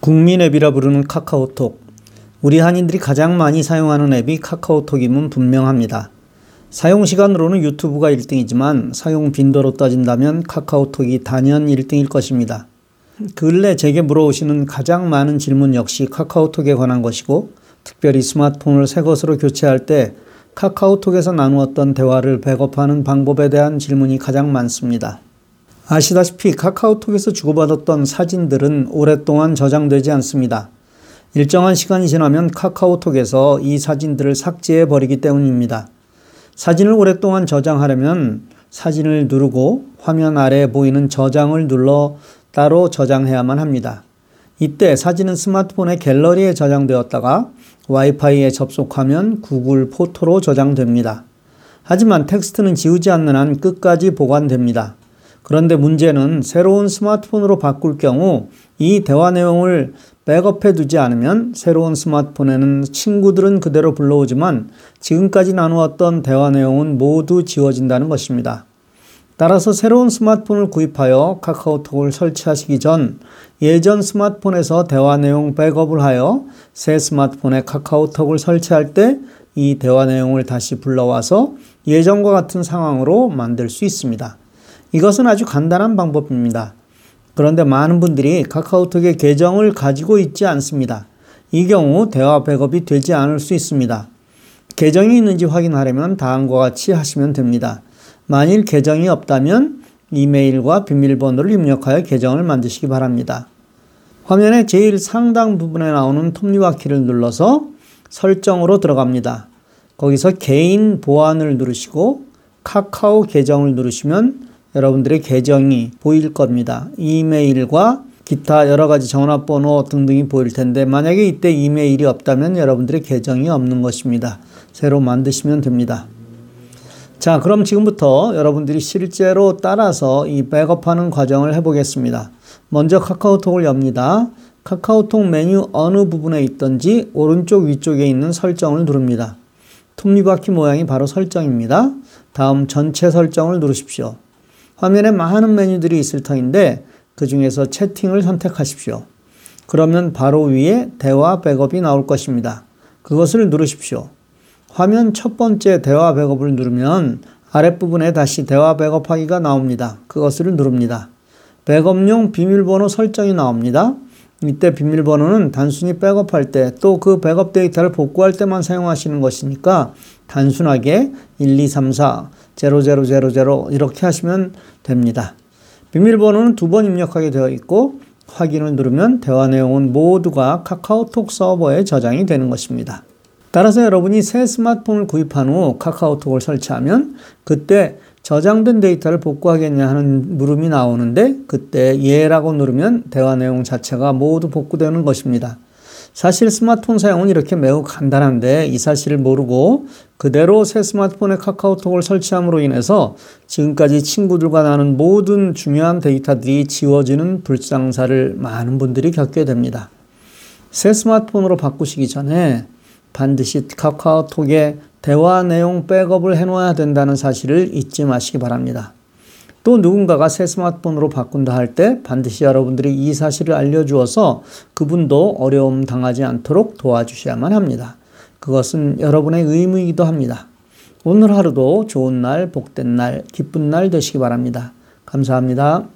국민 앱이라 부르는 카카오톡. 우리 한인들이 가장 많이 사용하는 앱이 카카오톡임은 분명합니다. 사용 시간으로는 유튜브가 1등이지만 사용 빈도로 따진다면 카카오톡이 단연 1등일 것입니다. 근래 제게 물어오시는 가장 많은 질문 역시 카카오톡에 관한 것이고 특별히 스마트폰을 새 것으로 교체할 때 카카오톡에서 나누었던 대화를 백업하는 방법에 대한 질문이 가장 많습니다. 아시다시피 카카오톡에서 주고받았던 사진들은 오랫동안 저장되지 않습니다. 일정한 시간이 지나면 카카오톡에서 이 사진들을 삭제해 버리기 때문입니다. 사진을 오랫동안 저장하려면 사진을 누르고 화면 아래에 보이는 저장을 눌러 따로 저장해야만 합니다. 이때 사진은 스마트폰의 갤러리에 저장되었다가 와이파이에 접속하면 구글 포토로 저장됩니다. 하지만 텍스트는 지우지 않는 한 끝까지 보관됩니다. 그런데 문제는 새로운 스마트폰으로 바꿀 경우 이 대화 내용을 백업해 두지 않으면 새로운 스마트폰에는 친구들은 그대로 불러오지만 지금까지 나누었던 대화 내용은 모두 지워진다는 것입니다. 따라서 새로운 스마트폰을 구입하여 카카오톡을 설치하시기 전 예전 스마트폰에서 대화 내용 백업을 하여 새 스마트폰에 카카오톡을 설치할 때 이 대화 내용을 다시 불러와서 예전과 같은 상황으로 만들 수 있습니다. 이것은 아주 간단한 방법입니다. 그런데 많은 분들이 카카오톡의 계정을 가지고 있지 않습니다. 이 경우 대화 백업이 되지 않을 수 있습니다. 계정이 있는지 확인하려면 다음과 같이 하시면 됩니다. 만일 계정이 없다면 이메일과 비밀번호를 입력하여 계정을 만드시기 바랍니다. 화면의 제일 상당 부분에 나오는 톱니바퀴를 눌러서 설정으로 들어갑니다. 거기서 개인 보안을 누르시고 카카오 계정을 누르시면 여러분들의 계정이 보일 겁니다. 이메일과 기타 여러 가지 전화번호 등등이 보일 텐데 만약에 이때 이메일이 없다면 여러분들의 계정이 없는 것입니다. 새로 만드시면 됩니다. 자, 그럼 지금부터 여러분들이 실제로 따라서 이 백업하는 과정을 해보겠습니다. 먼저 카카오톡을 엽니다. 카카오톡 메뉴 어느 부분에 있든지 오른쪽 위쪽에 있는 설정을 누릅니다. 톱니바퀴 모양이 바로 설정입니다. 다음 전체 설정을 누르십시오. 화면에 많은 메뉴들이 있을 터인데 그 중에서 채팅을 선택하십시오. 그러면 바로 위에 대화 백업이 나올 것입니다. 그것을 누르십시오. 화면 첫 번째 대화 백업을 누르면 아랫부분에 다시 대화 백업하기가 나옵니다. 그것을 누릅니다. 백업용 비밀번호 설정이 나옵니다. 이때 비밀번호는 단순히 백업할 때 또 그 백업 데이터를 복구할 때만 사용하시는 것이니까 단순하게 1, 2, 3, 4, 0000 이렇게 하시면 됩니다. 비밀번호는 두 번 입력하게 되어 있고 확인을 누르면 대화 내용은 모두가 카카오톡 서버에 저장이 되는 것입니다. 따라서 여러분이 새 스마트폰을 구입한 후 카카오톡을 설치하면 그때 저장된 데이터를 복구하겠냐 하는 물음이 나오는데 그때 예라고 누르면 대화 내용 자체가 모두 복구되는 것입니다. 사실 스마트폰 사용은 이렇게 매우 간단한데 이 사실을 모르고 그대로 새 스마트폰에 카카오톡을 설치함으로 인해서 지금까지 친구들과 나눈 모든 중요한 데이터들이 지워지는 불상사를 많은 분들이 겪게 됩니다. 새 스마트폰으로 바꾸시기 전에 반드시 카카오톡에 대화 내용 백업을 해놓아야 된다는 사실을 잊지 마시기 바랍니다. 또 누군가가 새 스마트폰으로 바꾼다 할 때 반드시 여러분들이 이 사실을 알려주어서 그분도 어려움 당하지 않도록 도와주셔야만 합니다. 그것은 여러분의 의무이기도 합니다. 오늘 하루도 좋은 날, 복된 날, 기쁜 날 되시기 바랍니다. 감사합니다.